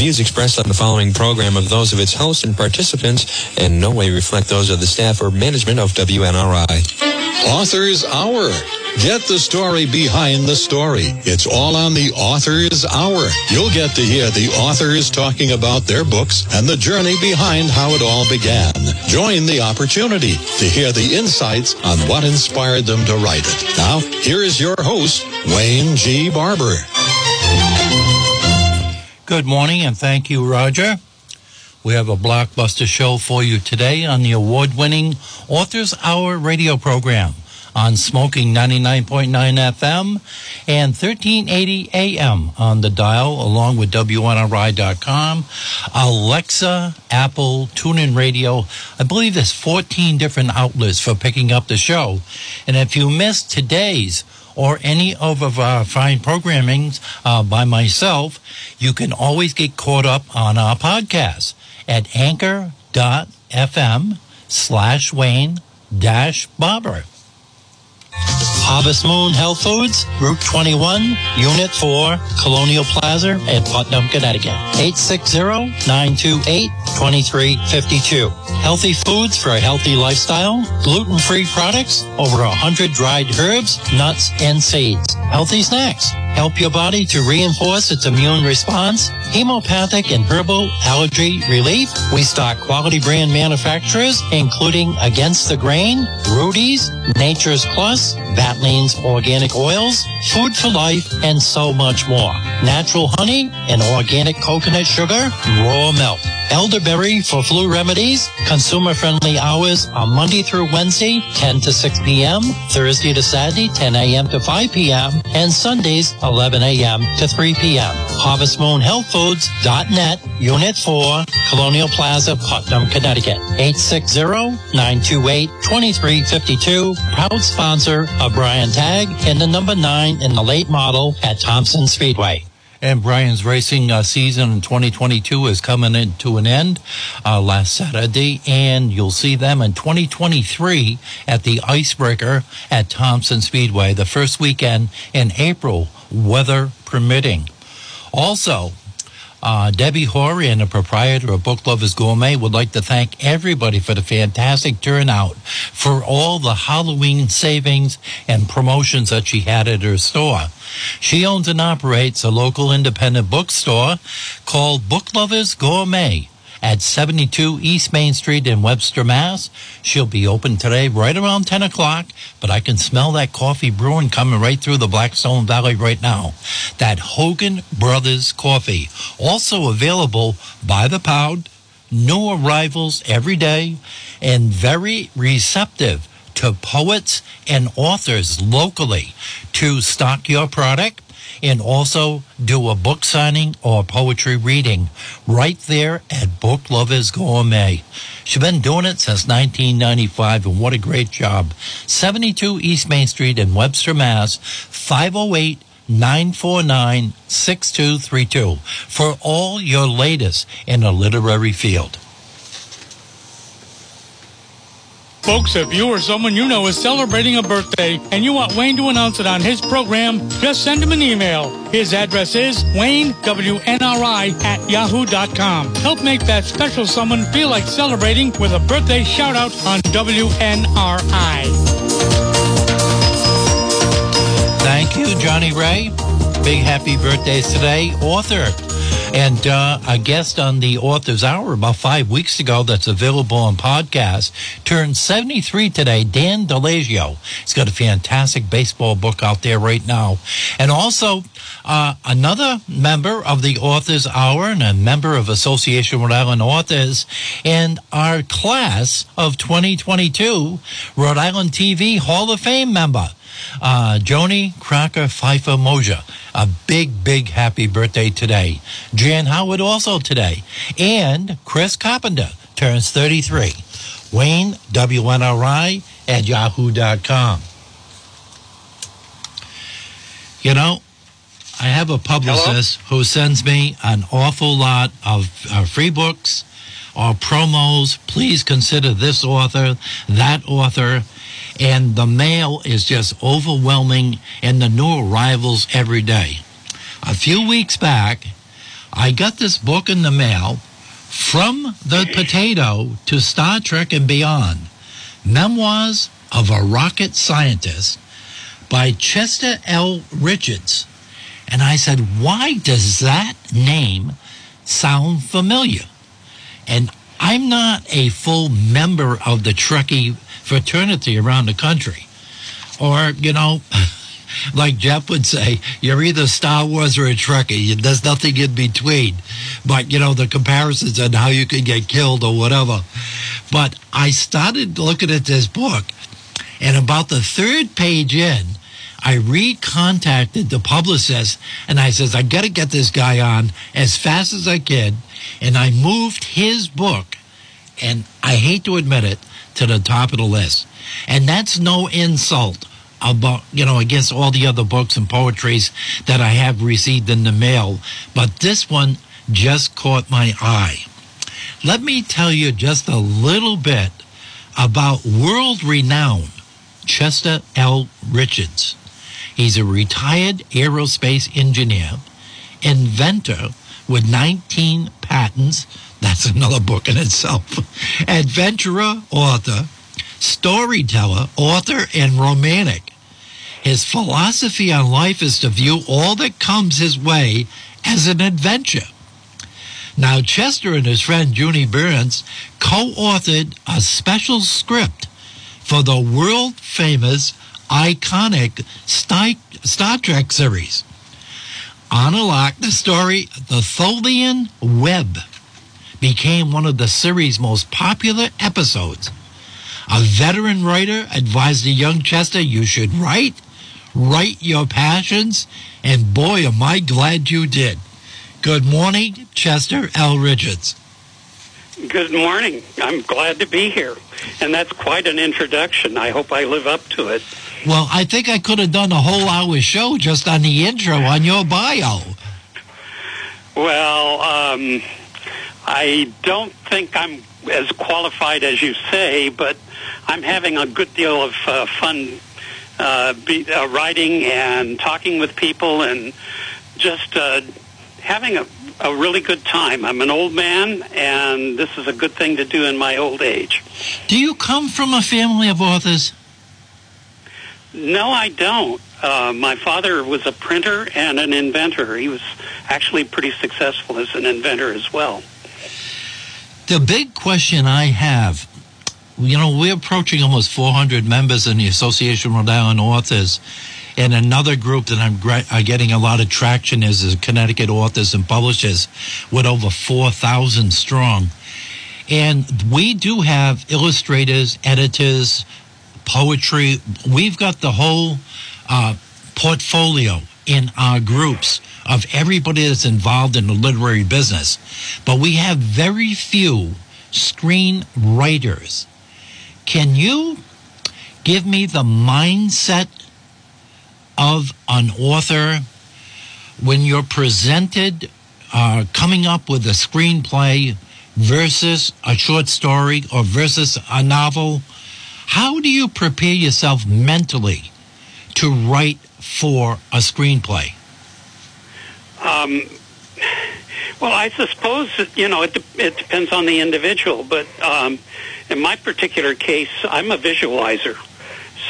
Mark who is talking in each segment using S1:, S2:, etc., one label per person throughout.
S1: views expressed on the following program of those of its hosts and participants in no way reflect those of the staff or management of WNRI.
S2: Author's Hour. Get the story behind the story. It's all on the Author's Hour. You'll get to hear the authors talking about their books and the journey behind how it all began. Join the opportunity to hear the insights on what inspired them to write it. Now, here is your host, Wayne G. Barber.
S3: Good morning and thank you, Roger. We have a blockbuster show for you today on the award winning Authors Hour radio program on Smoking 99.9 FM and 1380 AM on the dial, along with WNRI.com, Alexa, Apple, TuneIn Radio. I believe there's 14 different outlets for picking up the show. And if you missed today's or any of our fine programmings uh, by myself, you can always get caught up on our podcast at anchor.fm slash Wayne dash Barber. Harvest Moon Health Foods, Route 21, Unit 4, Colonial Plaza in Putnam, Connecticut. 860-928-2352. Healthy foods for a healthy lifestyle, gluten-free products, over 100 dried herbs, nuts, and seeds. Healthy snacks. Help your body to reinforce its immune response. Homeopathic and herbal allergy relief. We stock quality brand manufacturers, including Against the Grain, Rudi's, Nature's Plus, Barlean's Organic Oils, Food for Life, and so much more. Natural honey and organic coconut sugar, raw milk. Elderberry for flu remedies. Consumer friendly hours on Monday through Wednesday, 10 to 6 p.m., Thursday to Saturday, 10 a.m. to 5 p.m., and Sundays, 11 a.m. to 3 p.m. HarvestMoonHealthFoods.net, Unit 4, Colonial Plaza, Putnam, Connecticut. 860-928-2352. Proud sponsor of Brian Tag and the number 9 in the late model at Thompson Speedway. And Brian's racing uh, season in 2022 is coming into an end uh, last Saturday, and you'll see them in 2023 at the Icebreaker at Thompson Speedway, the first weekend in April, weather permitting. Also, uh, Debbie Horry and the proprietor of Book Lovers Gourmet would like to thank everybody for the fantastic turnout for all the Halloween savings and promotions that she had at her store. She owns and operates a local independent bookstore called Book Lovers Gourmet at 72 East Main Street in Webster, Mass. She'll be open today right around 10 o'clock, but I can smell that coffee brewing coming right through the Blackstone Valley right now. That Hogan Brothers coffee, also available by the pound, new arrivals every day, and very receptive to poets and authors locally to stock your product and also do a book signing or poetry reading right there at Book Lovers Gourmet. She's been doing it since 1995, and what a great job. 72 East Main Street in Webster, Mass. 508 949 6232 for all your latest in the literary field.
S4: Folks, if you or someone you know is celebrating a birthday and you want Wayne to announce it on his program, just send him an email. His address is WayneWNRI at yahoo.com. Help make that special someone feel like celebrating with a birthday shout out on WNRI.
S3: Thank you, Johnny Ray. Big happy birthdays today. Author and uh, a guest on the Author's Hour about five weeks ago that's available on podcast turned 73 today, Dan DeLazio. He's got a fantastic baseball book out there right now. And also, uh, another member of the Author's Hour and a member of Association Rhode Island Authors and our class of 2022 Rhode Island TV Hall of Fame member uh, Joni Crocker Pfeiffer Moja. A big, big happy birthday today. Jan Howard also today. And Chris Carpenter turns 33. Wayne, WNRI at yahoo.com. You know, I have a publicist Hello? who sends me an awful lot of uh, free books or promos. Please consider this author, that author and the mail is just overwhelming and the new arrivals every day. A few weeks back, I got this book in the mail from the potato to Star Trek and beyond. Memoirs of a Rocket Scientist by Chester L. Richards. And I said, why does that name sound familiar? And I'm not a full member of the Trekkie fraternity around the country. Or, you know, like Jeff would say, you're either Star Wars or a Trekkie. There's nothing in between. But, you know, the comparisons and how you can get killed or whatever. But I started looking at this book, and about the third page in, I recontacted the publicist and I says, I got to get this guy on as fast as I can. And I moved his book, and I hate to admit it, to the top of the list. And that's no insult about, you know, against all the other books and poetries that I have received in the mail. But this one just caught my eye. Let me tell you just a little bit about world renowned Chester L. Richards. He's a retired aerospace engineer, inventor with 19 patents. That's another book in itself. Adventurer, author, storyteller, author, and romantic. His philosophy on life is to view all that comes his way as an adventure. Now, Chester and his friend Judy Burns co authored a special script for the world famous iconic Star Trek series. On a lock, the story The Tholian Web became one of the series' most popular episodes. A veteran writer advised the young Chester you should write, write your passions, and boy, am I glad you did. Good morning, Chester L. Richards.
S5: Good morning. I'm glad to be here. And that's quite an introduction. I hope I live up to it.
S3: Well, I think I could have done a whole hour show just on the intro on your bio.
S5: Well, um, I don't think I'm as qualified as you say, but I'm having a good deal of uh, fun uh, be, uh, writing and talking with people and just uh, having a, a really good time. I'm an old man, and this is a good thing to do in my old age.
S3: Do you come from a family of authors?
S5: No, I don't. Uh, my father was a printer and an inventor. He was actually pretty successful as an inventor as well.
S3: The big question I have, you know, we're approaching almost 400 members in the Association of Rhode Island Authors. And another group that I'm getting a lot of traction is the Connecticut Authors and Publishers with over 4,000 strong. And we do have illustrators, editors, poetry. We've got the whole uh, portfolio in our groups of everybody that's involved in the literary business. But we have very few screenwriters. Can you give me the mindset of an author when you're presented uh, coming up with a screenplay versus a short story or versus a novel? How do you prepare yourself mentally to write for a screenplay?
S5: Um, well, I suppose you know it. De- it depends on the individual, but um, in my particular case, I'm a visualizer.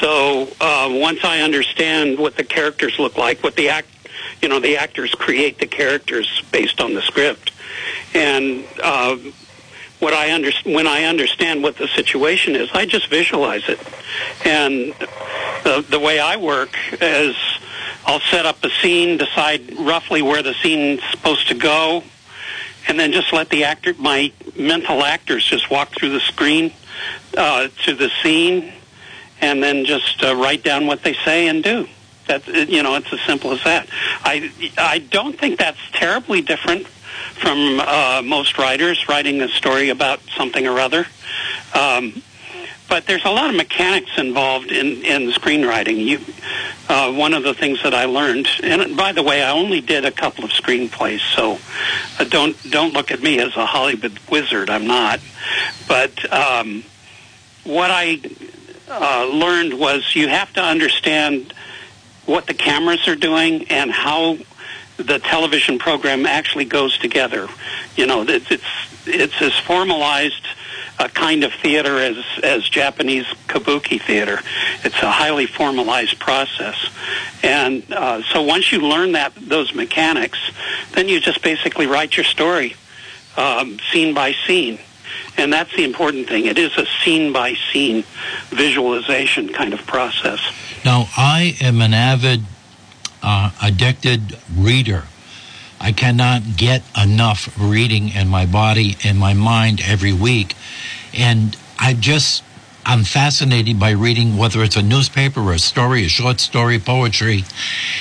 S5: So uh, once I understand what the characters look like, what the act, you know, the actors create the characters based on the script, and uh, what I under, when I understand what the situation is, I just visualize it. And the, the way I work is I'll set up a scene, decide roughly where the scene's supposed to go, and then just let the actor, my mental actors, just walk through the screen uh, to the scene, and then just uh, write down what they say and do. That you know, it's as simple as that. I I don't think that's terribly different from uh, most writers writing a story about something or other. Um, but there's a lot of mechanics involved in, in screenwriting. You, uh, one of the things that I learned, and by the way, I only did a couple of screenplays, so uh, don't don't look at me as a Hollywood wizard. I'm not. But um, what I uh, learned was you have to understand what the cameras are doing and how the television program actually goes together. You know, it's it's, as formalized a kind of theater as as Japanese kabuki theater. It's a highly formalized process, and uh, so once you learn that those mechanics, then you just basically write your story, um, scene by scene. And that's the important thing. It is a scene by scene visualization kind of process.
S3: Now, I am an avid, uh, addicted reader. I cannot get enough reading in my body and my mind every week. And I just, I'm fascinated by reading whether it's a newspaper or a story, a short story, poetry.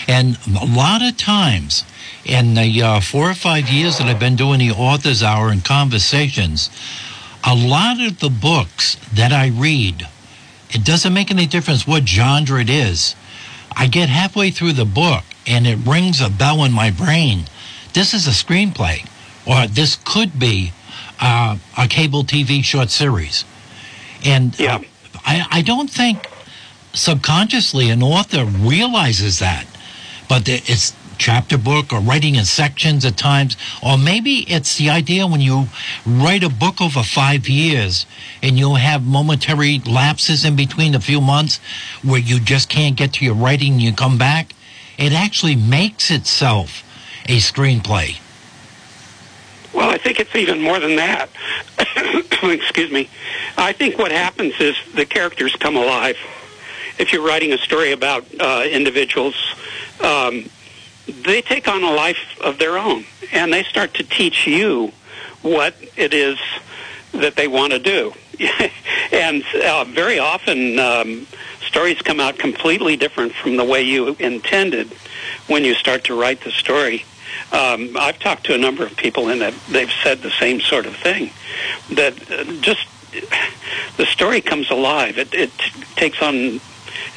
S3: And a lot of times, in the uh, four or five years that I've been doing the author's hour and conversations, a lot of the books that I read, it doesn't make any difference what genre it is. I get halfway through the book and it rings a bell in my brain. This is a screenplay, or this could be uh, a cable TV short series. And
S5: yeah.
S3: uh, I, I don't think subconsciously an author realizes that, but it's chapter book or writing in sections at times, or maybe it's the idea when you write a book over five years and you'll have momentary lapses in between a few months where you just can't get to your writing and you come back. It actually makes itself a screenplay.
S5: Well, I think it's even more than that. Excuse me. I think what happens is the characters come alive. If you're writing a story about uh, individuals, um, they take on a life of their own, and they start to teach you what it is that they want to do. and uh, very often, um, stories come out completely different from the way you intended when you start to write the story. Um, I've talked to a number of people, and they've said the same sort of thing. That uh, just the story comes alive. It, it takes on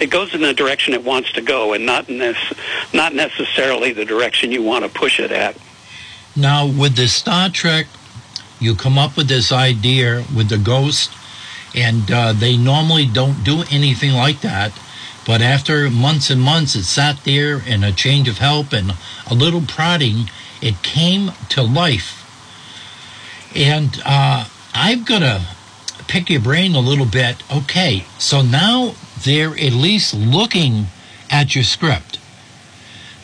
S5: it goes in the direction it wants to go, and not not necessarily the direction you want to push it at.
S3: Now, with the Star Trek, you come up with this idea with the ghost, and uh, they normally don't do anything like that. But after months and months, it sat there, and a change of help and a little prodding, it came to life. And uh, I've got to pick your brain a little bit. Okay, so now they're at least looking at your script.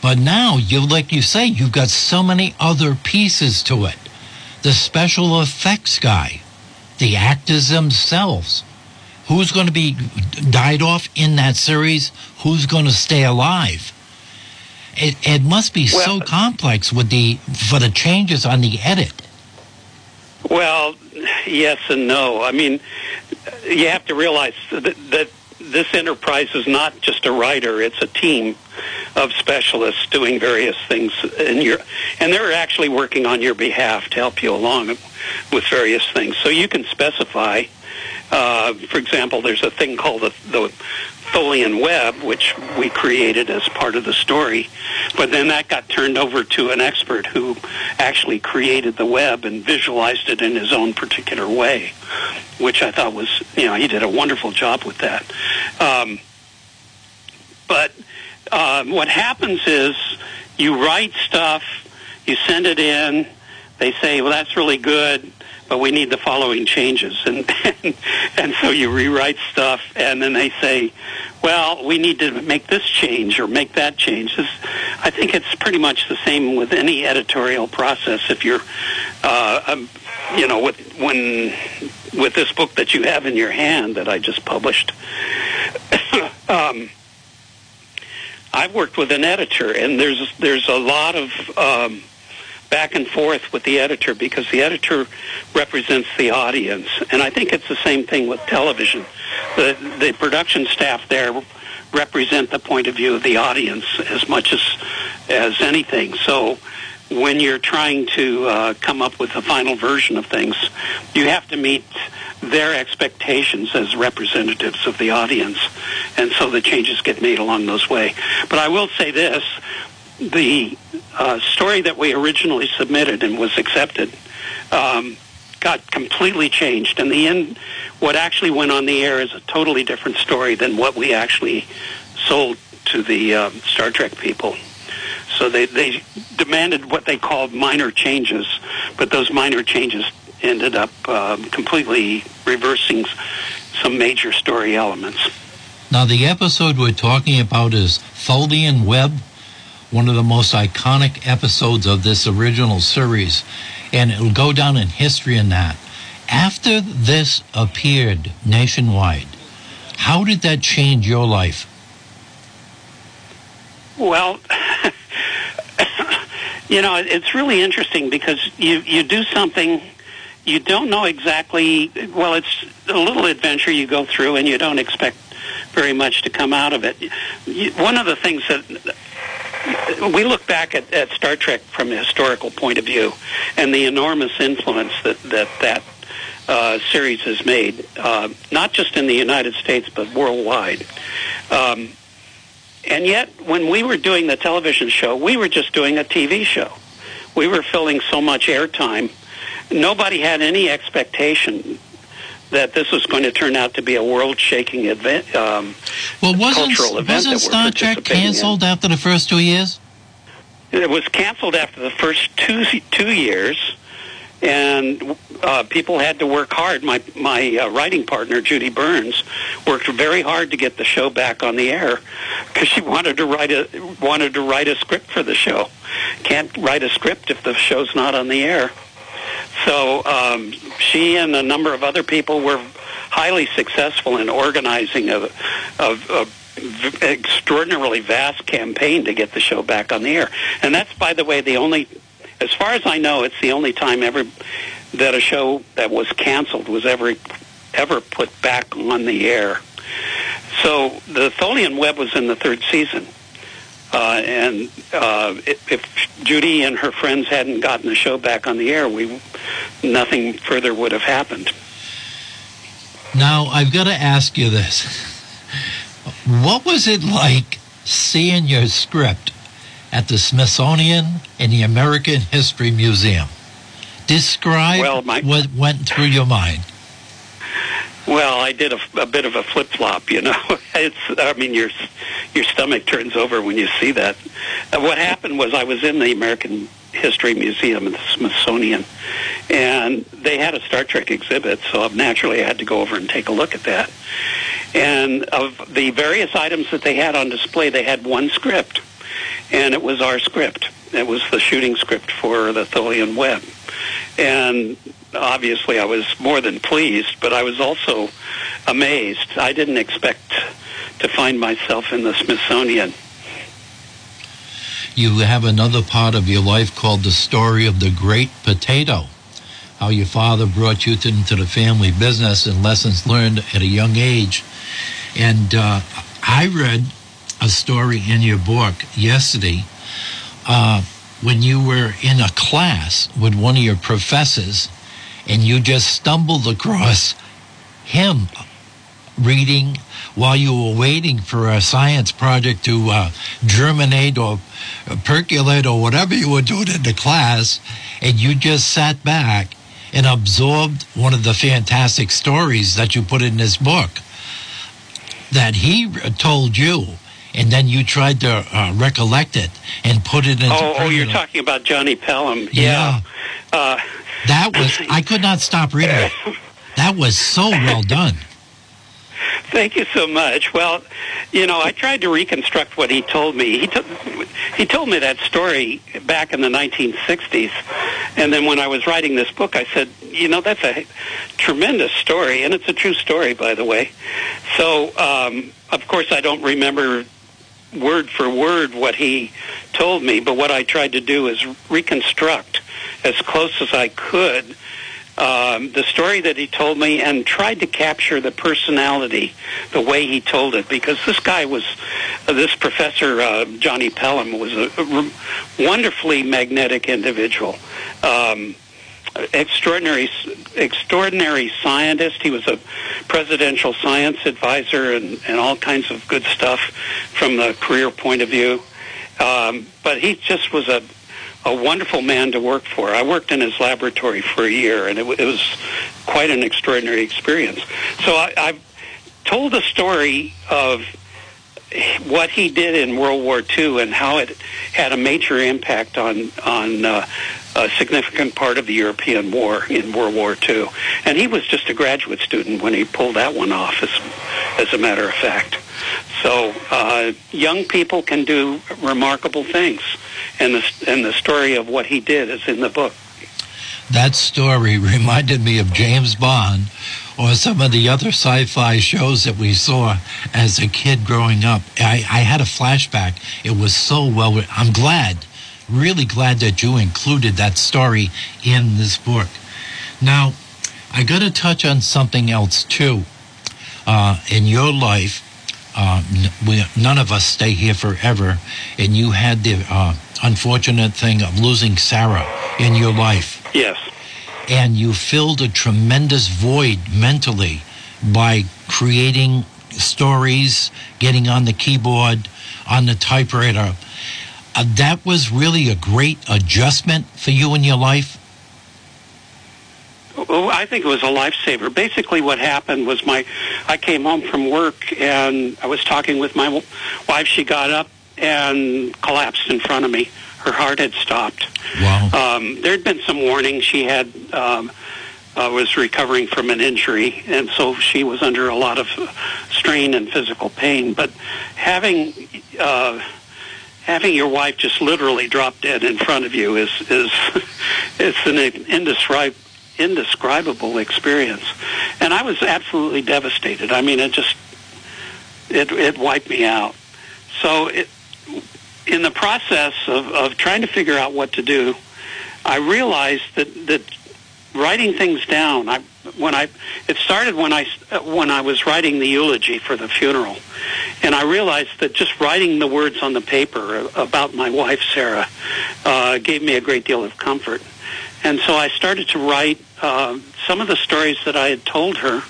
S3: But now, you like you say, you've got so many other pieces to it. The special effects guy, the actors themselves. Who's going to be died off in that series? Who's going to stay alive? It, it must be well, so complex with the for the changes on the edit.
S5: Well, yes and no. I mean, you have to realize that, that this enterprise is not just a writer; it's a team of specialists doing various things, and you and they're actually working on your behalf to help you along with various things. So you can specify. Uh, for example, there's a thing called the, the Tholian web, which we created as part of the story. But then that got turned over to an expert who actually created the web and visualized it in his own particular way, which I thought was, you know, he did a wonderful job with that. Um, but uh, what happens is you write stuff, you send it in, they say, well, that's really good but we need the following changes. And, and, and so you rewrite stuff, and then they say, well, we need to make this change or make that change. I think it's pretty much the same with any editorial process. If you're, uh, um, you know, with, when with this book that you have in your hand that I just published, um, I've worked with an editor, and there's there's a lot of um, back and forth with the editor because the editor represents the audience. And I think it's the same thing with television. The, the production staff there represent the point of view of the audience as much as, as anything. So when you're trying to uh, come up with the final version of things, you have to meet their expectations as representatives of the audience. And so the changes get made along those way. But I will say this, the uh, story that we originally submitted and was accepted um, got completely changed. In the end, what actually went on the air is a totally different story than what we actually sold to the uh, Star Trek people. So they, they demanded what they called minor changes, but those minor changes ended up uh, completely reversing some major story elements.
S3: Now, the episode we're talking about is Tholian Web, one of the most iconic episodes of this original series, and it'll go down in history in that. After this appeared nationwide, how did that change your life?
S5: Well, you know, it's really interesting because you, you do something you don't know exactly. Well, it's a little adventure you go through, and you don't expect very much to come out of it. One of the things that we look back at, at Star Trek from a historical point of view, and the enormous influence that that that uh, series has made, uh, not just in the United States but worldwide. Um, and yet, when we were doing the television show, we were just doing a TV show. We were filling so much airtime. Nobody had any expectation that this was going to turn out to be a world-shaking event, um,
S3: well, wasn't, cultural event. Wasn't Star Trek canceled
S5: in.
S3: after the first two years?
S5: It was canceled after the first two two years, and uh, people had to work hard. My my uh, writing partner Judy Burns worked very hard to get the show back on the air because she wanted to write a wanted to write a script for the show. Can't write a script if the show's not on the air. So um, she and a number of other people were highly successful in organizing a, extraordinarily vast campaign to get the show back on the air. And that's, by the way, the only, as far as I know, it's the only time ever that a show that was canceled was ever ever put back on the air. So the Tholian Web was in the third season. Uh, and uh, if, if Judy and her friends hadn't gotten the show back on the air, we nothing further would have happened.
S3: Now I've got to ask you this: What was it like seeing your script at the Smithsonian and the American History Museum? Describe well, my, what went through your mind.
S5: Well, I did a, a bit of a flip flop. You know, it's. I mean, your your stomach turns over when you see that. Uh, what happened was I was in the American History Museum at the Smithsonian, and they had a Star Trek exhibit. So naturally, I had to go over and take a look at that. And of the various items that they had on display, they had one script, and it was our script. It was the shooting script for the Tholian Web. And obviously I was more than pleased, but I was also amazed. I didn't expect to find myself in the Smithsonian.
S3: You have another part of your life called the story of the great potato. How your father brought you into the family business and lessons learned at a young age. And uh, I read a story in your book yesterday uh, when you were in a class with one of your professors and you just stumbled across him reading while you were waiting for a science project to uh, germinate or percolate or whatever you were doing in the class, and you just sat back and absorbed one of the fantastic stories that you put in this book that he told you and then you tried to uh, recollect it and put it into.
S5: Oh, oh, you're talking about Johnny Pelham.
S3: Yeah. yeah. Uh, that was I could not stop reading it. That was so well done.
S5: Thank you so much. Well, you know, I tried to reconstruct what he told me. He told he told me that story back in the 1960s, and then when I was writing this book, I said, you know, that's a tremendous story, and it's a true story, by the way. So, um, of course, I don't remember word for word what he told me, but what I tried to do is reconstruct as close as I could um, the story that he told me and tried to capture the personality, the way he told it, because this guy was, uh, this professor, uh, Johnny Pelham, was a, a wonderfully magnetic individual. Um, extraordinary extraordinary scientist. He was a presidential science advisor and, and all kinds of good stuff from the career point of view. Um, but he just was a a wonderful man to work for. I worked in his laboratory for a year, and it, it was quite an extraordinary experience. So I, I've told the story of what he did in World War II and how it had a major impact on on uh, a significant part of the European war in World War II. And he was just a graduate student when he pulled that one off, as, as a matter of fact. So uh, young people can do remarkable things, and the and the story of what he did is in the book.
S3: That story reminded me of James Bond or some of the other sci-fi shows that we saw as a kid growing up. I, I had a flashback. It was so well. I'm glad, really glad that you included that story in this book. Now, I got to touch on something else too. Uh, in your life, uh, we, none of us stay here forever, and you had the uh, unfortunate thing of losing Sarah in your life.
S5: Yes.
S3: And you filled a tremendous void mentally by creating stories, getting on the keyboard, on the typewriter. Uh, that was really a great adjustment for you in your life.
S5: Well, I think it was a lifesaver. Basically, what happened was my I came home from work and I was talking with my wife. She got up and collapsed in front of me. Her heart had stopped.
S3: Wow.
S5: Um, there had been some warning. She had um, uh, was recovering from an injury, and so she was under a lot of strain and physical pain. But having uh, having your wife just literally drop dead in front of you is is it's an indescribable indescribable experience. And I was absolutely devastated. I mean, it just it it wiped me out. So it, in the process of, of trying to figure out what to do, I realized that that writing things down. I when I it started when I when I was writing the eulogy for the funeral, and I realized that just writing the words on the paper about my wife Sarah uh, gave me a great deal of comfort. And so I started to write uh, some of the stories that I had told her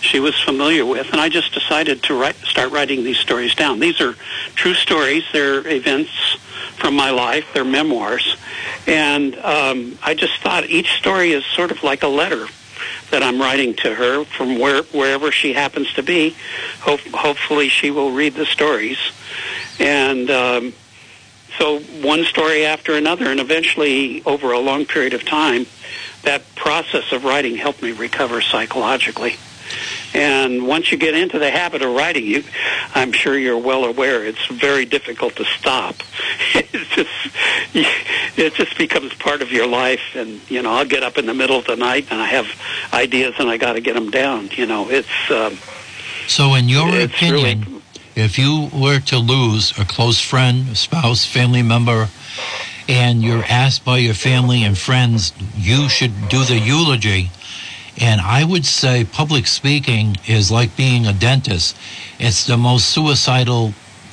S5: she was familiar with, and I just decided to write, start writing these stories down. These are true stories. They're events from my life. They're memoirs, and um, I just thought each story is sort of like a letter that I'm writing to her from where, wherever she happens to be. Hope, hopefully, she will read the stories, and um, so one story after another, and eventually, over a long period of time, that process of writing helped me recover psychologically. And once you get into the habit of writing, you, I'm sure you're well aware, it's very difficult to stop. It's just, it just becomes part of your life. And you know, I'll get up in the middle of the night and I have ideas and I got to get them down. You know, it's. Um,
S3: so, in your opinion, really, if you were to lose a close friend, a spouse, family member, and you're asked by your family and friends, you should do the eulogy. And I would say public speaking is like being a dentist. It's the most suicidal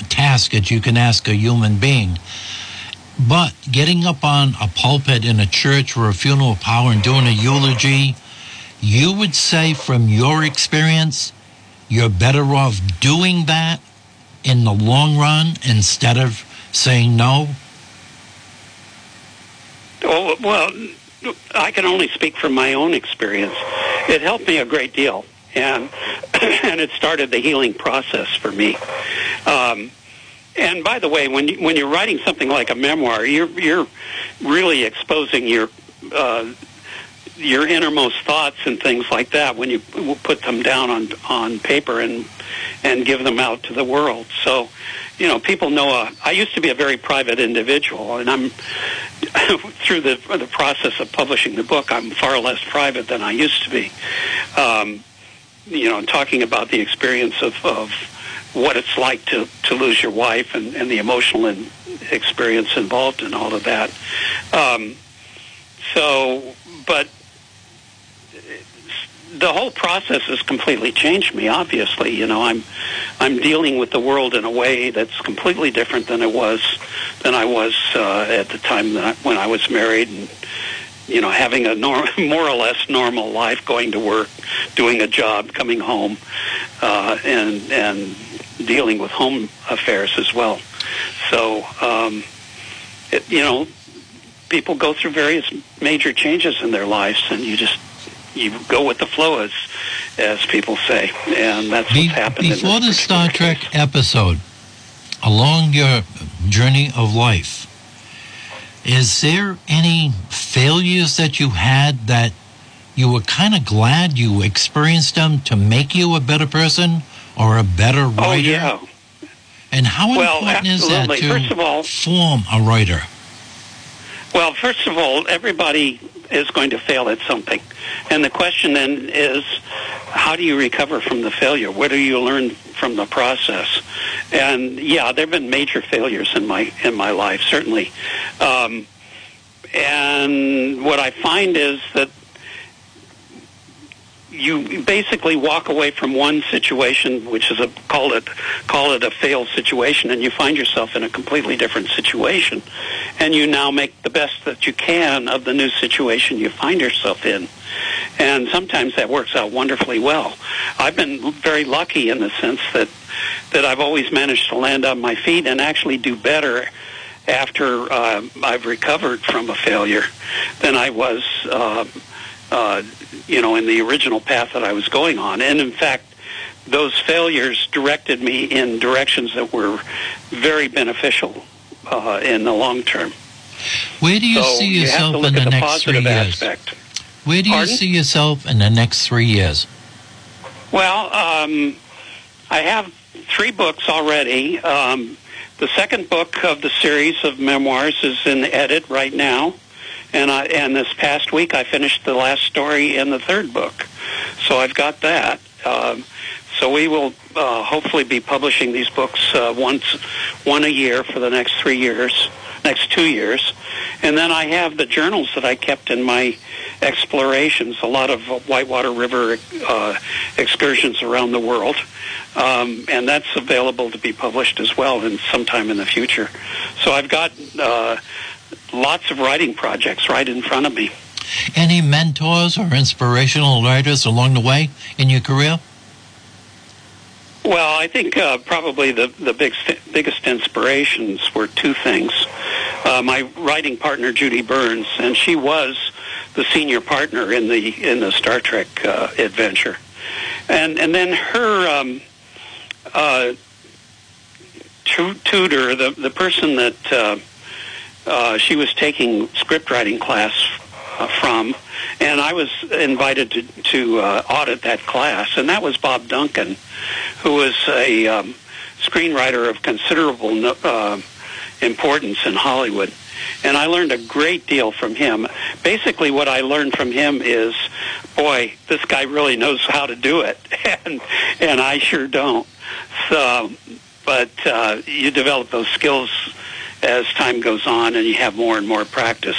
S3: task that you can ask a human being. But getting up on a pulpit in a church or a funeral power and doing a eulogy, you would say from your experience, you're better off doing that in the long run instead of saying no?
S5: Oh, well, I can only speak from my own experience. It helped me a great deal, and and it started the healing process for me. Um, and by the way, when you, when you're writing something like a memoir, you're you're really exposing your uh, your innermost thoughts and things like that when you put them down on on paper and and give them out to the world. So, you know, people know. Uh, I used to be a very private individual, and I'm through the the process of publishing the book, I'm far less private than I used to be. Um, you know, talking about the experience of, of what it's like to, to lose your wife and, and the emotional in, experience involved in all of that. Um, so, but the whole process has completely changed me. Obviously, you know, I'm I'm dealing with the world in a way that's completely different than it was than I was uh, at the time that I, when I was married, and you know, having a norm, more or less normal life, going to work, doing a job, coming home, uh, and and dealing with home affairs as well. So, um, it, you know, people go through various major changes in their lives, and you just you go with the flow, as as people say, and that's what's happened.
S3: Before the Star Trek
S5: case.
S3: episode, along your journey of life, is there any failures that you had that you were kind of glad you experienced them to make you a better person or a better oh, writer? Oh,
S5: yeah.
S3: And how
S5: well,
S3: important
S5: absolutely.
S3: is that to
S5: first of all,
S3: form a writer?
S5: Well, first of all, everybody is going to fail at something. And the question then is, how do you recover from the failure? What do you learn from the process? And yeah, there have been major failures in my in my life, certainly. Um, and what I find is that you basically walk away from one situation, which is a call it call it a failed situation, and you find yourself in a completely different situation, and you now make the best that you can of the new situation you find yourself in, and sometimes that works out wonderfully well. I've been very lucky in the sense that that I've always managed to land on my feet and actually do better after uh, I've recovered from a failure than I was. Uh, uh, you know, in the original path that I was going on. And in fact, those failures directed me in directions that were very beneficial uh, in the long term.
S3: Where do you
S5: so
S3: see
S5: you
S3: yourself
S5: in
S3: the,
S5: the
S3: next three years?
S5: Aspect.
S3: Where do you
S5: Pardon?
S3: see yourself in the next three years?
S5: Well, um, I have three books already. Um, the second book of the series of memoirs is in edit right now and I and this past week I finished the last story in the third book, so I've got that. Um, so we will uh, hopefully be publishing these books uh, once, one a year for the next three years, next two years, and then I have the journals that I kept in my explorations, a lot of Whitewater River uh, excursions around the world, um, and that's available to be published as well in sometime in the future. So I've got uh, lots of writing projects right in front of me.
S3: Any mentors or inspirational writers along the way in your career?
S5: Well, I think uh, probably the the big, biggest inspirations were two things. Uh, my writing partner Judy Burns, and she was the senior partner in the in the Star Trek uh, adventure, and and then her um, uh, tutor, the the person that uh, she was taking script writing class uh, from, and I was invited to to uh, audit that class, and that was Bob Duncan, who was a um, screenwriter of considerable uh, importance in Hollywood. And I learned a great deal from him. Basically, what I learned from him is, boy, this guy really knows how to do it, and and I sure don't. So, but uh, you develop those skills as time goes on and you have more and more practice.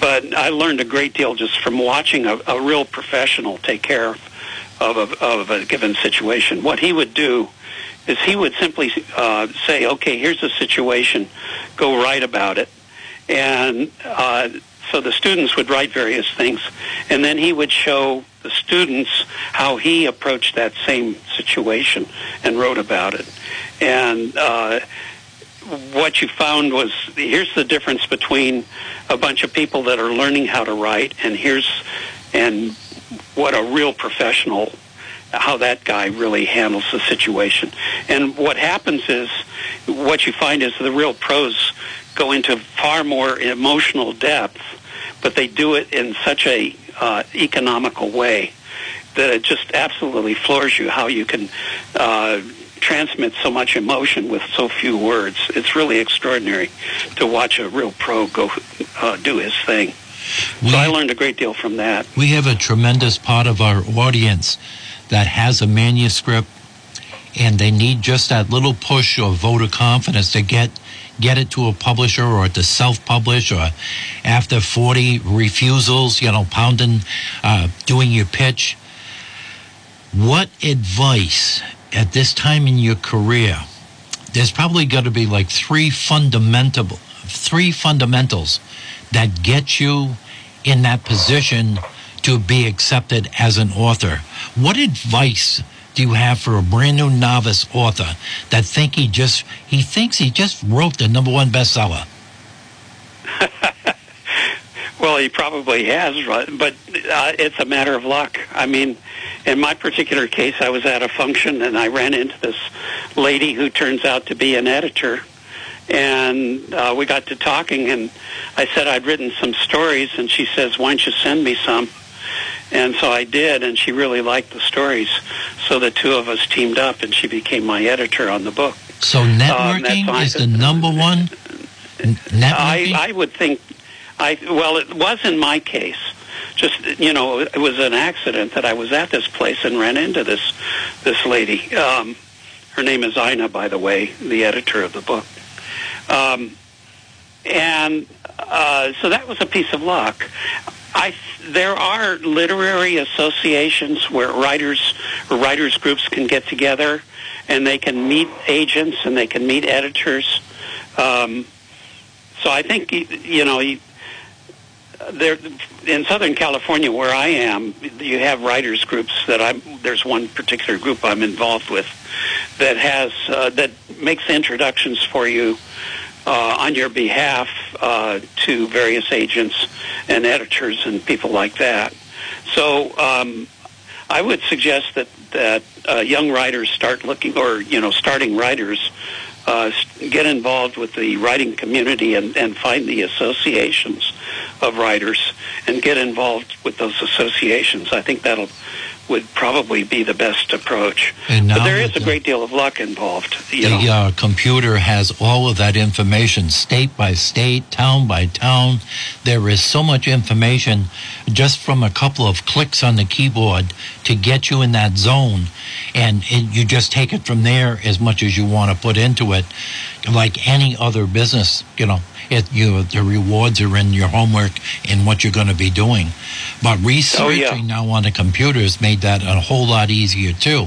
S5: But I learned a great deal just from watching a, a real professional take care of, a, of a given situation. What he would do is he would simply uh, say, okay, here's a situation, go write about it. And uh, so the students would write various things, and then he would show the students how he approached that same situation and wrote about it. And uh, what you found was here's the difference between a bunch of people that are learning how to write and here's and what a real professional how that guy really handles the situation. And what happens is what you find is the real pros go into far more emotional depth, but they do it in such a uh, economical way that it just absolutely floors you how you can uh, transmit so much emotion with so few words. It's really extraordinary to watch a real pro go uh, do his thing. We, so I learned a great deal from that.
S3: We have a tremendous part of our audience that has a manuscript and they need just that little push or vote of confidence to get get it to a publisher or to self-publish or after 40 refusals, you know, pounding, uh, doing your pitch. What advice at this time in your career, there's probably got to be like three fundamental, three fundamentals that get you in that position to be accepted as an author. What advice do you have for a brand new novice author that think he just he thinks he just wrote the number one bestseller?
S5: well, he probably has, but uh, it's a matter of luck. I mean, in my particular case, I was at a function and I ran into this lady who turns out to be an editor. And uh, we got to talking, and I said I'd written some stories, and she says, "Why don't you send me some?" And so I did, and she really liked the stories. So the two of us teamed up, and she became my editor on the book.
S3: So networking um, is the number one. Networking?
S5: I, I would think. I well, it was in my case. Just you know, it was an accident that I was at this place and ran into this this lady. Um, her name is Ina, by the way, the editor of the book. Um, and uh, so that was a piece of luck. I there are literary associations where writers writers groups can get together and they can meet agents and they can meet editors. Um, so I think you know there in Southern California where I am, you have writers groups that I'm. There's one particular group I'm involved with that has uh, that makes introductions for you uh, on your behalf uh, to various agents and editors and people like that. So um, I would suggest that that uh, young writers start looking, or you know, starting writers. Uh, get involved with the writing community and, and find the associations of writers and get involved with those associations. I think that'll would probably be the best approach. but there is a great deal of luck involved.
S3: the uh, computer has all of that information, state by state, town by town. There is so much information just from a couple of clicks on the keyboard to get you in that zone. And it, you just take it from there as much as you want to put into it. Like any other business, you know, it, you the rewards are in your homework and what you're going to be doing. But researching oh, yeah. now on the computers made that a whole lot easier too.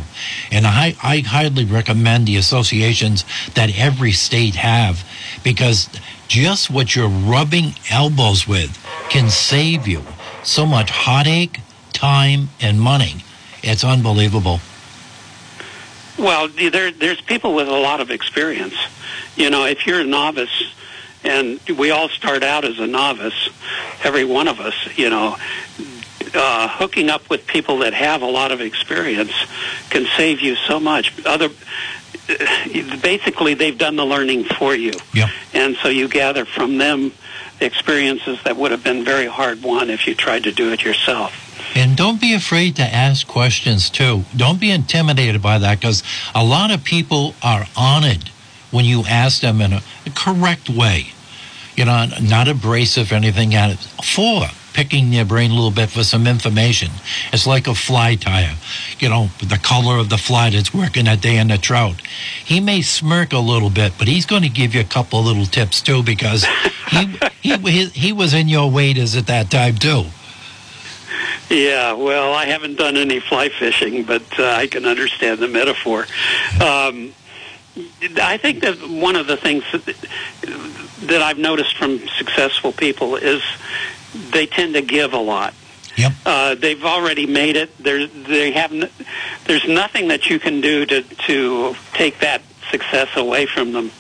S3: And I, I highly recommend the associations that every state have because just what you're rubbing elbows with can save you so much heartache, time, and money. It's unbelievable.
S5: Well, there, there's people with a lot of experience. You know, if you're a novice, and we all start out as a novice, every one of us, you know, uh, hooking up with people that have a lot of experience can save you so much. Other, basically, they've done the learning for you,
S3: yeah.
S5: and so you gather from them experiences that would have been very hard won if you tried to do it yourself.
S3: And don't be afraid to ask questions too. Don't be intimidated by that because a lot of people are honored when you ask them in a correct way you know, not abrasive or anything at it. For picking their brain a little bit for some information. It's like a fly tire, you know, the color of the fly that's working that day in the trout. He may smirk a little bit, but he's going to give you a couple little tips too because he, he, he, he was in your waders at that time too.
S5: Yeah, well, I haven't done any fly fishing, but uh, I can understand the metaphor. Um, I think that one of the things that, that I've noticed from successful people is they tend to give a lot.
S3: Yep.
S5: Uh, they've already made it. There, they have. N- there's nothing that you can do to to take that success away from them.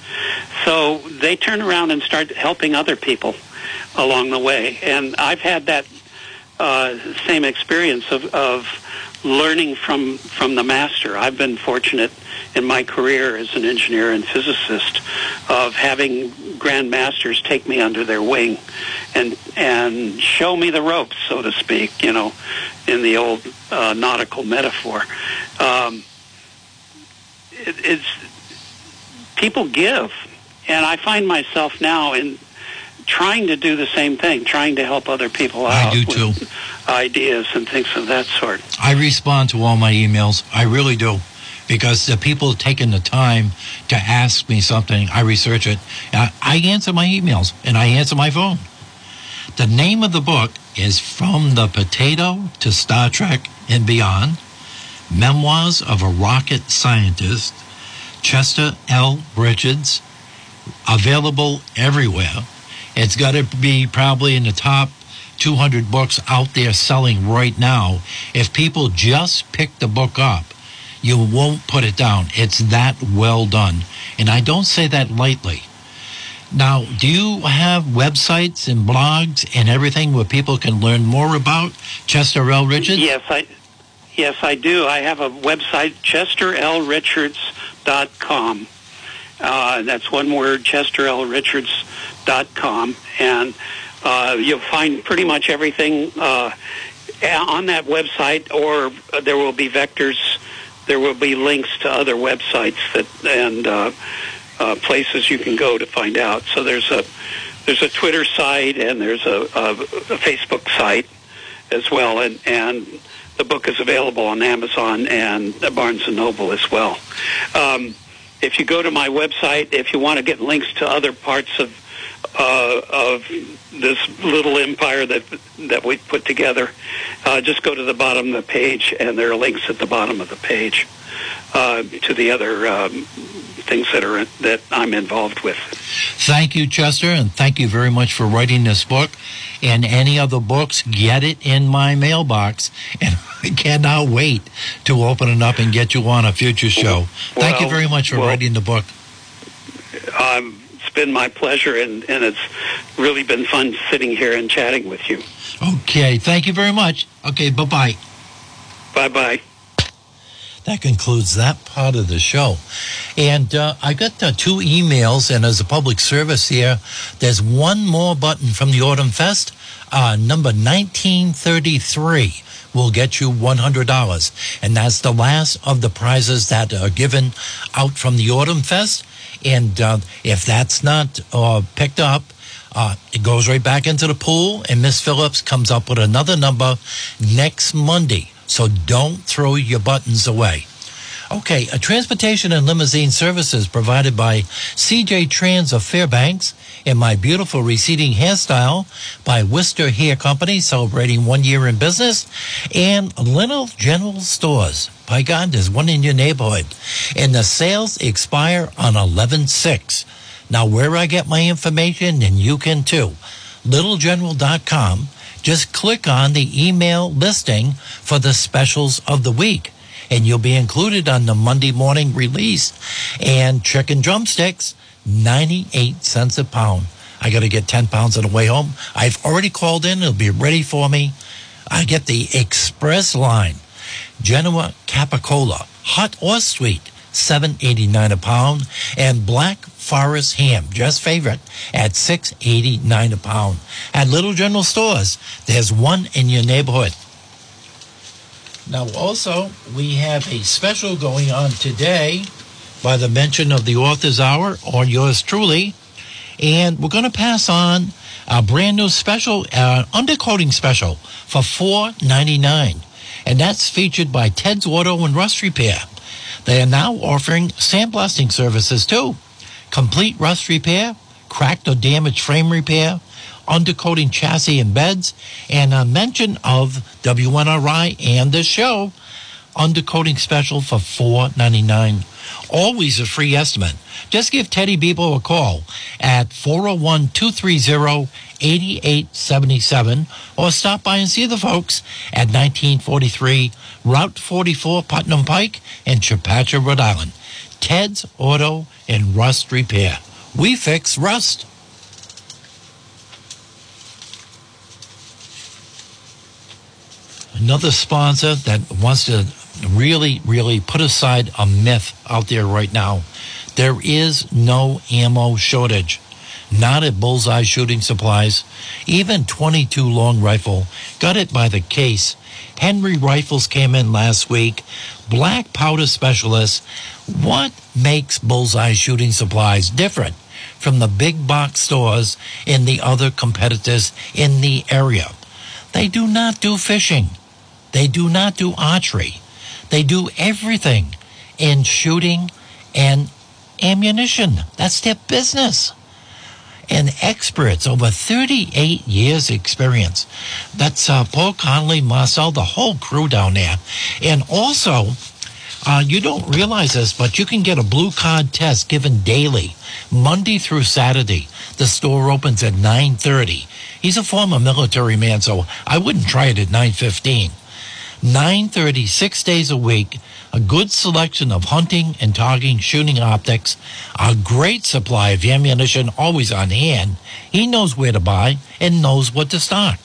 S5: So they turn around and start helping other people along the way. And I've had that uh, same experience of, of learning from from the master. I've been fortunate in my career as an engineer and physicist of having grand masters take me under their wing and and show me the ropes, so to speak. You know, in the old uh, nautical metaphor. Um, it, it's people give, and I find myself now in trying to do the same thing, trying to help other people out.
S3: I do too.
S5: Ideas and things of that sort.
S3: I respond to all my emails. I really do. Because the people taking the time to ask me something, I research it. I answer my emails and I answer my phone. The name of the book is From the Potato to Star Trek and Beyond Memoirs of a Rocket Scientist, Chester L. Richards, available everywhere. It's got to be probably in the top 200 books out there selling right now. If people just pick the book up, you won't put it down. It's that well done. And I don't say that lightly. Now, do you have websites and blogs and everything where people can learn more about Chester L. Richards?
S5: Yes, I yes I do. I have a website, chesterlrichards.com. Uh, that's one word, chesterlrichards.com. And uh, you'll find pretty much everything uh, on that website, or there will be vectors. There will be links to other websites that and uh, uh, places you can go to find out. So there's a there's a Twitter site and there's a, a, a Facebook site as well, and and the book is available on Amazon and Barnes and Noble as well. Um, if you go to my website, if you want to get links to other parts of uh, of this little empire that that we put together, uh, just go to the bottom of the page, and there are links at the bottom of the page uh, to the other um, things that are that I'm involved with.
S3: Thank you, Chester, and thank you very much for writing this book. And any other books, get it in my mailbox, and I cannot wait to open it up and get you on a future show. Well, thank you very much for well, writing the book.
S5: Um, been my pleasure, and, and it's really been fun sitting here and chatting with you.
S3: Okay, thank you very much. Okay, bye bye.
S5: Bye bye
S3: that concludes that part of the show. And uh, I got uh, two emails, and as a public service here, there's one more button from the Autumn Fest, uh, number 1933 will get you $100. And that's the last of the prizes that are given out from the Autumn Fest. And uh, if that's not uh, picked up, uh, it goes right back into the pool, and Miss Phillips comes up with another number next Monday. So don't throw your buttons away. Okay, a transportation and limousine services provided by CJ Trans of Fairbanks and my beautiful receding hairstyle by Worcester Hair Company celebrating one year in business and Little General Stores. By God, there's one in your neighborhood. And the sales expire on 11-6. Now, where I get my information, and you can too, littlegeneral.com just click on the email listing for the specials of the week and you'll be included on the Monday morning release. And chicken drumsticks, 98 cents a pound. I got to get 10 pounds on the way home. I've already called in. It'll be ready for me. I get the express line, Genoa Capicola, hot or sweet, 7.89 a pound, and black forest ham, just favorite, at 6.89 a pound. At Little General Stores, there's one in your neighborhood. Now, also, we have a special going on today by the mention of the Author's Hour or yours truly, and we're going to pass on a brand new special, uh, undercoating special for $4.99, and that's featured by Ted's Auto and Rust Repair. They are now offering sandblasting services too. Complete rust repair, cracked or damaged frame repair, undercoating chassis and beds, and a mention of WNRI and the show. Undercoating special for four ninety nine. Always a free estimate. Just give Teddy Bebo a call at 401 230 8877 or stop by and see the folks at 1943 Route 44 Putnam Pike in Chepachet, Rhode Island. Ted's Auto and Rust Repair. We fix rust. Another sponsor that wants to really, really put aside a myth out there right now. There is no ammo shortage not at Bullseye Shooting Supplies. Even 22 long rifle got it by the case. Henry Rifles came in last week. Black powder specialists. What makes Bullseye Shooting Supplies different from the big box stores and the other competitors in the area? They do not do fishing. They do not do archery. They do everything in shooting and ammunition. That's their business and experts, over 38 years experience. That's uh, Paul Connolly, Marcel, the whole crew down there. And also, uh, you don't realize this, but you can get a blue card test given daily, Monday through Saturday. The store opens at 9.30. He's a former military man, so I wouldn't try it at 9.15. 9.30, six days a week, a good selection of hunting and targeting shooting optics, a great supply of ammunition always on hand. He knows where to buy and knows what to stock.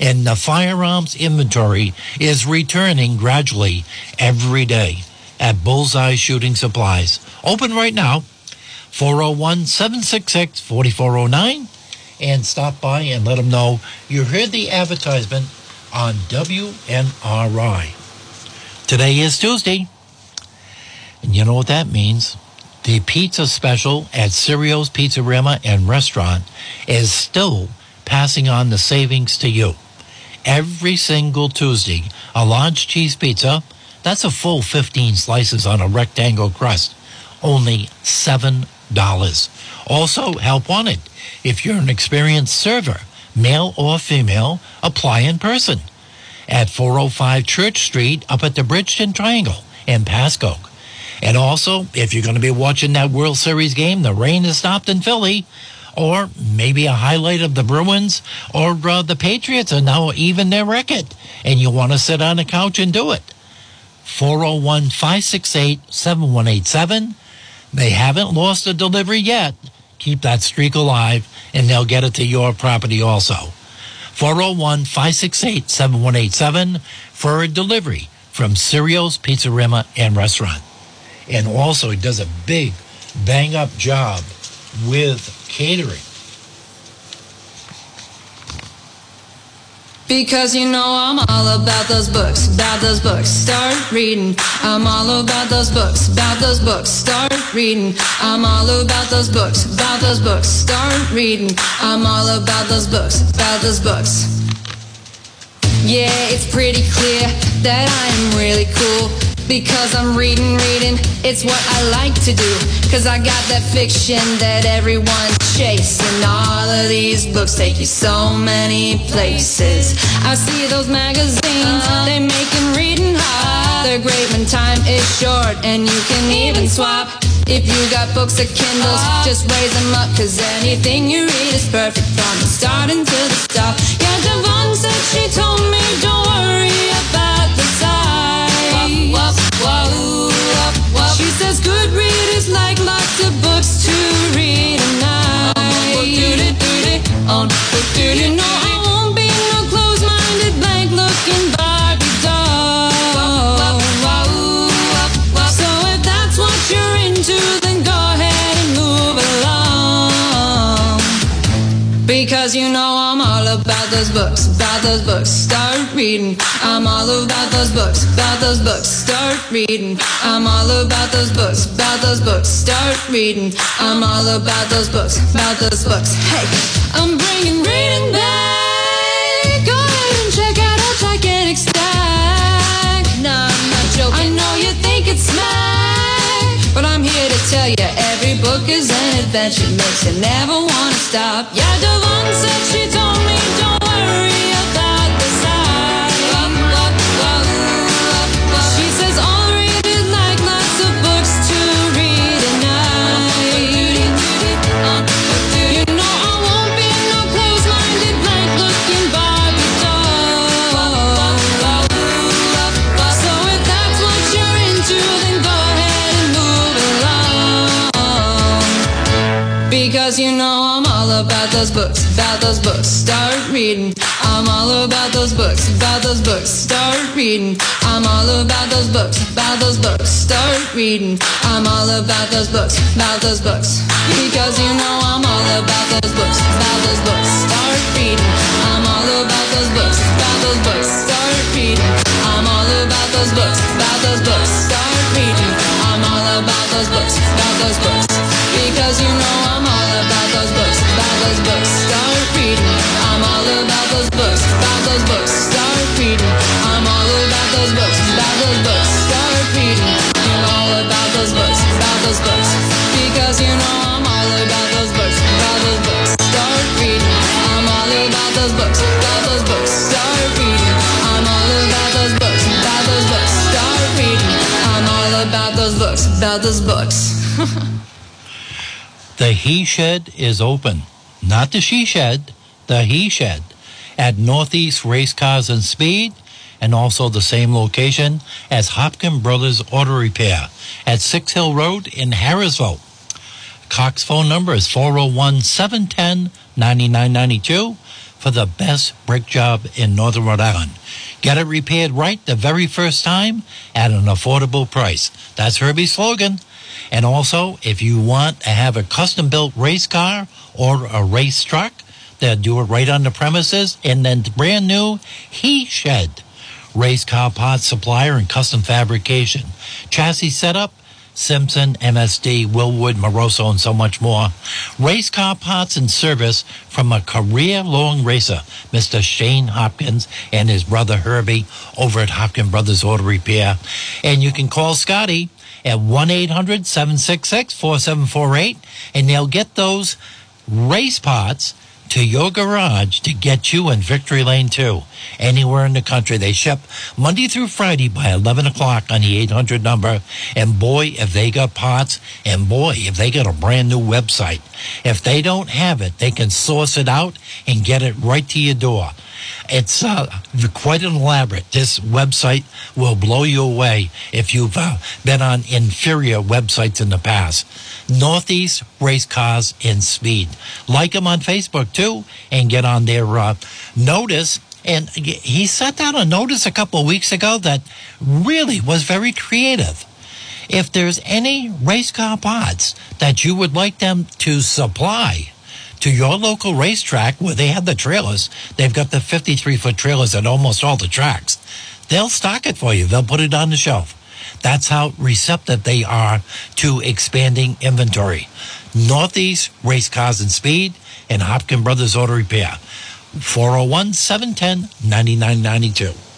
S3: And the firearms inventory is returning gradually every day. at Bullseye Shooting Supplies. Open right now, 401 766 4409. And stop by and let them know you heard the advertisement on WNRI. Today is Tuesday. And you know what that means? The pizza special at Cirio's Pizzeria and Restaurant is still passing on the savings to you. Every single Tuesday, a large cheese pizza, that's a full 15 slices on a rectangle crust, only $7. Also, help wanted. If you're an experienced server, male or female, apply in person at 405 Church Street up at the Bridgeton Triangle in Pascoag. And also, if you're going to be watching that World Series game, the rain has stopped in Philly, or maybe a highlight of the Bruins or uh, the Patriots are now even their record, and you want to sit on a couch and do it. 401 568 7187. They haven't lost a delivery yet. Keep that streak alive, and they'll get it to your property also. 401 568 7187 for a delivery from Cirio's Pizzeria and Restaurant. And also, he does a big bang up job with catering.
S6: Because you know I'm all about those books, about those books, start reading. I'm all about those books, about those books, start reading. I'm all about those books, about those books, start reading. I'm all about those books, about those books. Yeah, it's pretty clear that I'm really cool because I'm reading, reading. It's what I like to do. Cause I got that fiction that everyone's chasing. All of these books take you so many places. I see those magazines, they making reading hard. They're great when time is short and you can even swap. If you got books or Kindles, just raise them up. Cause anything you read is perfect from the start until the stop. Yeah, Devon said she told Because you know I'm all about those books, about those books. Start reading. I'm all about those books, about those books. Start reading. I'm all about those books, about those books. Start reading. I'm all about those books, about those books. Hey, I'm bringing reading back. Go ahead and check out our gigantic stack. Nah, I'm not joking. I know you think it's smack, but I'm here to tell you every book is an adventure. Makes you never wanna stop. Yeah, Devon said she told me those books. Start reading. I'm all about those books, about those books. Start reading. I'm all about those books, about those books. Start reading. I'm all about those books, about those books. Because you know I'm all about those books, about those books. Start reading. I'm all about those books, about those books. Start reading. I'm all about those books. About those books.
S3: The He Shed is open. Not the She Shed, the He Shed at Northeast Race Cars and Speed and also the same location as Hopkin Brothers Auto Repair at Six Hill Road in Harrisville. Cox phone number is 401 710 9992 for the best brake job in Northern Rhode Island. Get it repaired right the very first time at an affordable price. That's Herbie's slogan. And also, if you want to have a custom built race car or a race truck, they'll do it right on the premises. And then brand new He Shed, race car parts supplier and custom fabrication. Chassis setup, Simpson, MSD, Wilwood, Moroso, and so much more. Race car parts and service from a career long racer, Mr. Shane Hopkins and his brother Herbie over at Hopkins Brothers Auto Repair. And you can call Scotty at 1 800 766 4748 and they'll get those race parts to your garage to get you in Victory Lane 2. Anywhere in the country. They ship Monday through Friday by 11 o'clock on the 800 number. And boy, if they got parts, and boy, if they got a brand new website. If they don't have it, they can source it out and get it right to your door. It's uh, quite elaborate. This website will blow you away if you've uh, been on inferior websites in the past. Northeast Race Cars in Speed. Like them on Facebook too, and get on their uh, notice. And he sent out a notice a couple of weeks ago that really was very creative. If there's any race car parts that you would like them to supply to your local racetrack where they have the trailers, they've got the 53 foot trailers at almost all the tracks. They'll stock it for you. They'll put it on the shelf. That's how receptive they are to expanding inventory. Northeast Race Cars and Speed and Hopkins Brothers Auto Repair. 401 710 9992.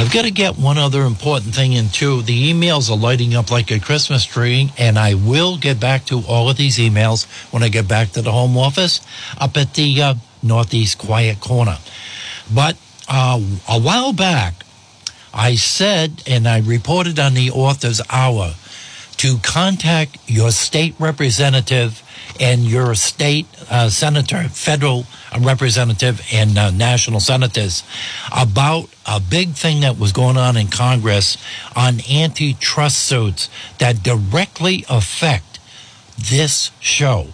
S3: I've got to get one other important thing in too. The emails are lighting up like a Christmas tree, and I will get back to all of these emails when I get back to the home office up at the uh, Northeast Quiet Corner. But uh, a while back, I said, and I reported on the author's hour, to contact your state representative and your state uh, senator, federal representative, and uh, national senators about a big thing that was going on in Congress on antitrust suits that directly affect this show.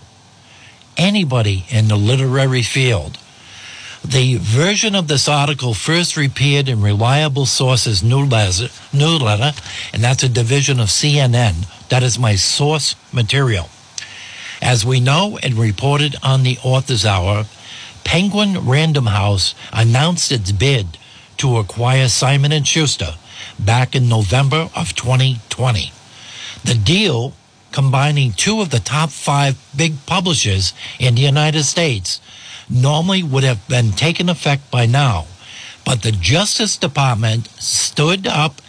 S3: Anybody in the literary field. The version of this article first appeared in Reliable Sources newsletter, and that's a division of CNN. That is my source material. As we know and reported on the Author's Hour, Penguin Random House announced its bid to acquire Simon & Schuster back in November of 2020. The deal, combining two of the top five big publishers in the United States, normally would have been taken effect by now. But the Justice Department stood up,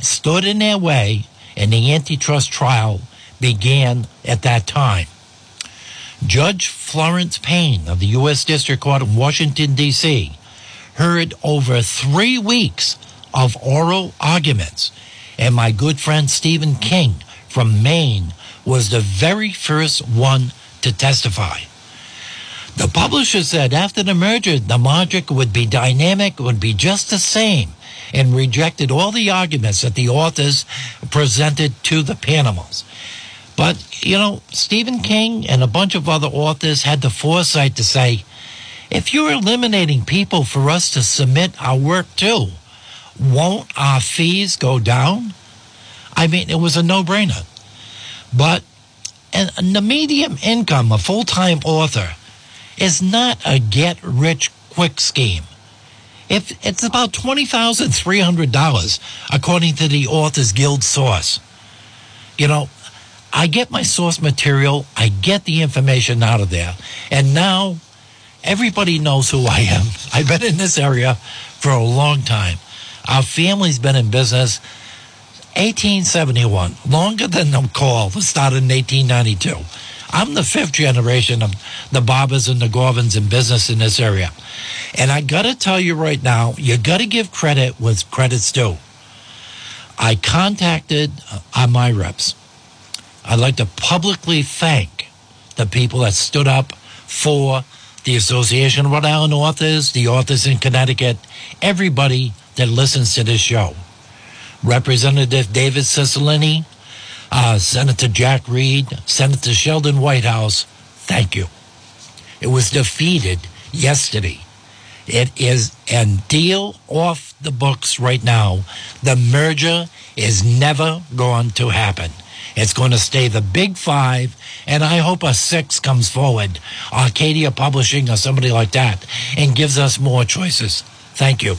S3: stood in their way, and the antitrust trial began at that time. Judge Florence Payne of the U.S. District Court in Washington, D.C., heard over three weeks of oral arguments, and my good friend Stephen King from Maine was the very first one to testify. The publisher said after the merger, the logic would be dynamic, would be just the same, and rejected all the arguments that the authors presented to the panels. But, you know, Stephen King and a bunch of other authors had the foresight to say, if you're eliminating people for us to submit our work to, won't our fees go down? I mean, it was a no brainer. But and the medium income, a full time author, is not a get rich quick scheme. If it's about $20,300 according to the Authors Guild source. You know, I get my source material, I get the information out of there, and now everybody knows who I am. I've been in this area for a long time. Our family's been in business 1871, longer than the call started in 1892. I'm the fifth generation of the Barbers and the Gorvins in business in this area. And I got to tell you right now, you got to give credit with credit's due. I contacted uh, my reps. I'd like to publicly thank the people that stood up for the Association of Rhode Island Authors, the authors in Connecticut, everybody that listens to this show. Representative David Cicilline, uh, Senator Jack Reed, Senator Sheldon Whitehouse, thank you. It was defeated yesterday. It is and deal off the books right now. The merger is never going to happen. It's going to stay the big five, and I hope a six comes forward, Arcadia Publishing or somebody like that, and gives us more choices. Thank you.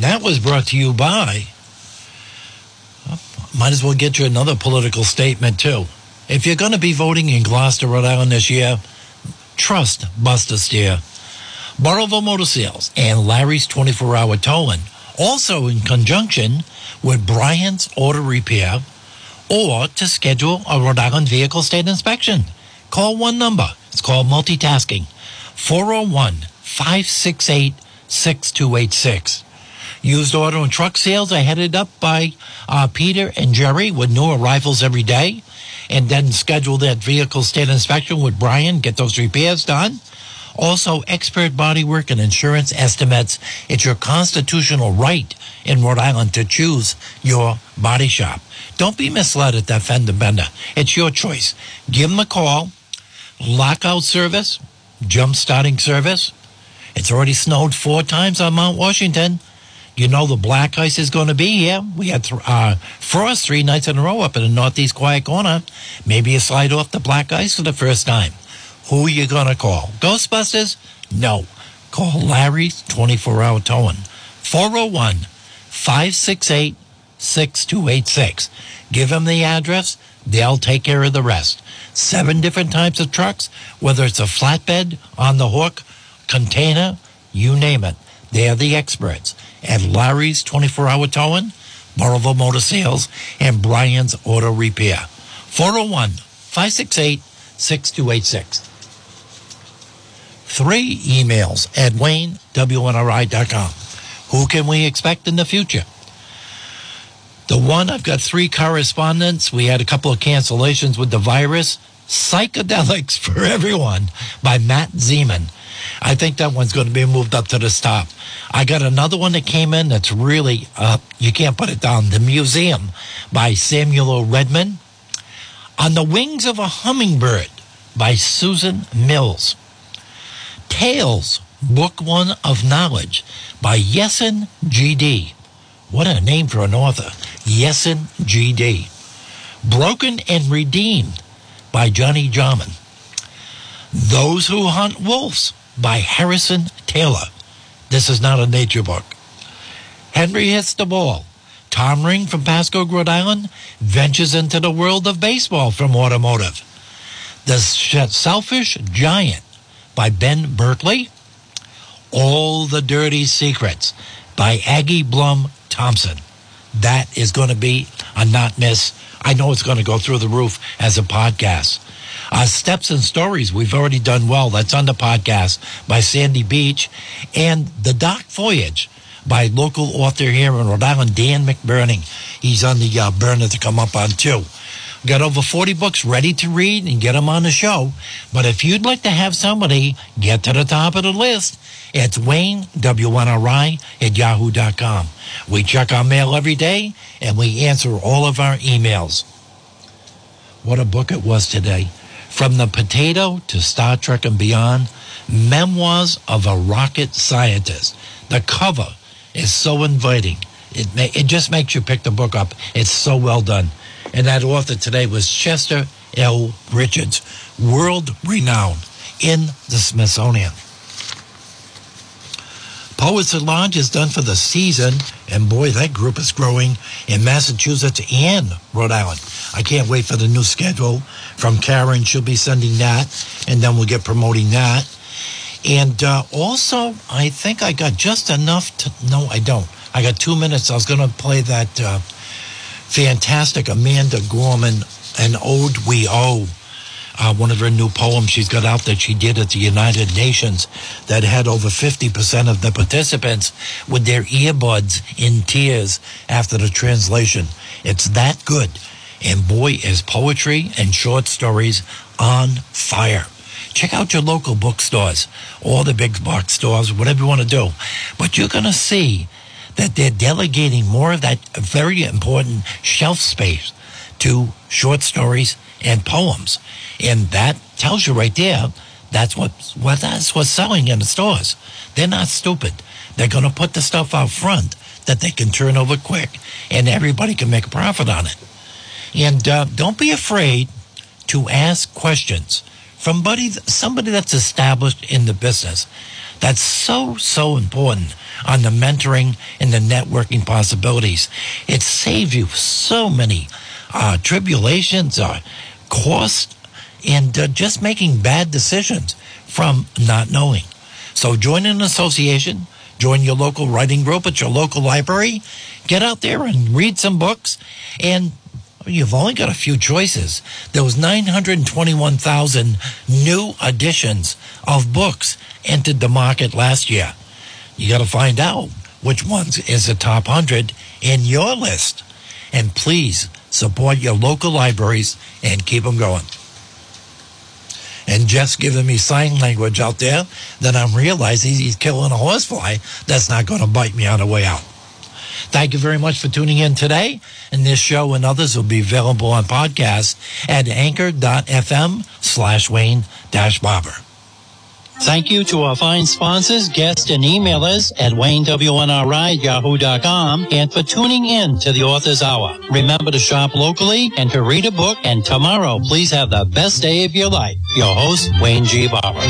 S3: That was brought to you by. Oh, might as well get you another political statement, too. If you're going to be voting in Glocester, Rhode Island this year, trust Buster Steer. Burrillville Motor Sales and Larry's 24 hour towing. Also in conjunction with Brian's Auto Repair or to schedule a Rhode Island vehicle state inspection. Call one number. It's called multitasking 401 568 6286. Used auto and truck sales are headed up by uh, Peter and Jerry with new arrivals every day. And then schedule that vehicle state inspection with Brian, get those repairs done. Also, expert bodywork and insurance estimates. It's your constitutional right in Rhode Island to choose your body shop. Don't be misled at that fender bender. It's your choice. Give them a call. Lockout service, jump starting service. It's already snowed four times on Mount Washington. You know the black ice is going to be here. We had th- uh, frost three nights in a row up in the Northeast Quiet Corner. Maybe you slide off the black ice for the first time. Who are you going to call? Ghostbusters? No. Call Larry's 24 hour towing. 401 568 6286. Give them the address. They'll take care of the rest. Seven different types of trucks, whether it's a flatbed, on the hook, container, you name it. They're the experts at Larry's 24 hour towing, Burrillville Motor Sales, and Brian's Auto Repair. 401 568 6286. Three emails at WayneWNRI.com. Who can we expect in the future? The one, I've got three correspondents. We had a couple of cancellations with the virus. Psychedelics for Everyone by Matt Zemon. I think that one's going to be moved up to the top. I got another one that came in that's really, uh, you can't put it down. The Museum by Samuel O. Redman. On the Wings of a Hummingbird by Susan Mills. Tales, Book One of Knowledge by Yesin G.D. What a name for an author. Yesin G.D. Broken and Redeemed by Johnny Jarman. Those Who Hunt Wolves by Harrison Taylor. This is not a nature book. Henry hits the ball. Tom Ring from Pascoag, Rhode Island, ventures into the world of baseball from automotive. The Selfish Giant by Ben Berkeley. All the Dirty Secrets by Aggie Blum Thompson. That is going to be a not miss. I know it's going to go through the roof as a podcast. Uh, Steps and Stories, we've already done well. That's on the podcast by Sandy Beach. And The Dock Voyage by local author here in Rhode Island, Dan McBurning. He's on the uh, burner to come up on too. Got over 40 books ready to read and get them on the show. But if you'd like to have somebody get to the top of the list, it's Wayne, W1Aray at yahoo.com. We check our mail every day and we answer all of our emails. What a book it was today. From the potato to Star Trek and beyond, Memoirs of a Rocket Scientist. The cover is so inviting. It, ma- it just makes you pick the book up. It's so well done. And that author today was Chester L. Richards, world renowned in the Smithsonian. Poets at Large is done for the season, and boy, that group is growing in Massachusetts and Rhode Island. I can't wait for the new schedule from Karen. She'll be sending that, and then we'll get promoting that. And uh, also, I think I got just enough to. No, I don't. I got two minutes. I was going to play that uh, fantastic Amanda Gorman, An Ode We Owe. Uh, one of her new poems she's got out that she did at the United Nations that had over 50% of the participants with their earbuds in tears after the translation. It's that good. And boy, is poetry and short stories on fire. Check out your local bookstores, all the big box stores, whatever you want to do. But you're going to see that they're delegating more of that very important shelf space to short stories and poems. And that tells you right there That's what, what that's what's selling in the stores. They're not stupid. They're going to put the stuff out front that they can turn over quick, and everybody can make a profit on it. And uh, don't be afraid to ask questions from buddy, somebody that's established in the business. That's so, so important on the mentoring and the networking possibilities. It saves you so many uh, tribulations, uh, costs, and uh, just making bad decisions from not knowing. So join an association, join your local writing group at your local library, get out there and read some books, and you've only got a few choices. There was 921,000 new editions of books entered the market last year. You got to find out which ones is the top 100 in your list. And please support your local libraries and keep them going. And Jeff's giving me sign language out there that I'm realizing he's killing a horsefly that's not going to bite me on the way out. Thank you very much for tuning in today. And this show and others will be available on podcast at anchor.fm slash Wayne dash Barber. Thank you to our fine sponsors, guests, and emailers at WayneWNRI yahoo.com and for tuning in to the Author's Hour. Remember to shop locally and to read a book. And tomorrow, please have the best day of your life. Your host, Wayne G. Barber.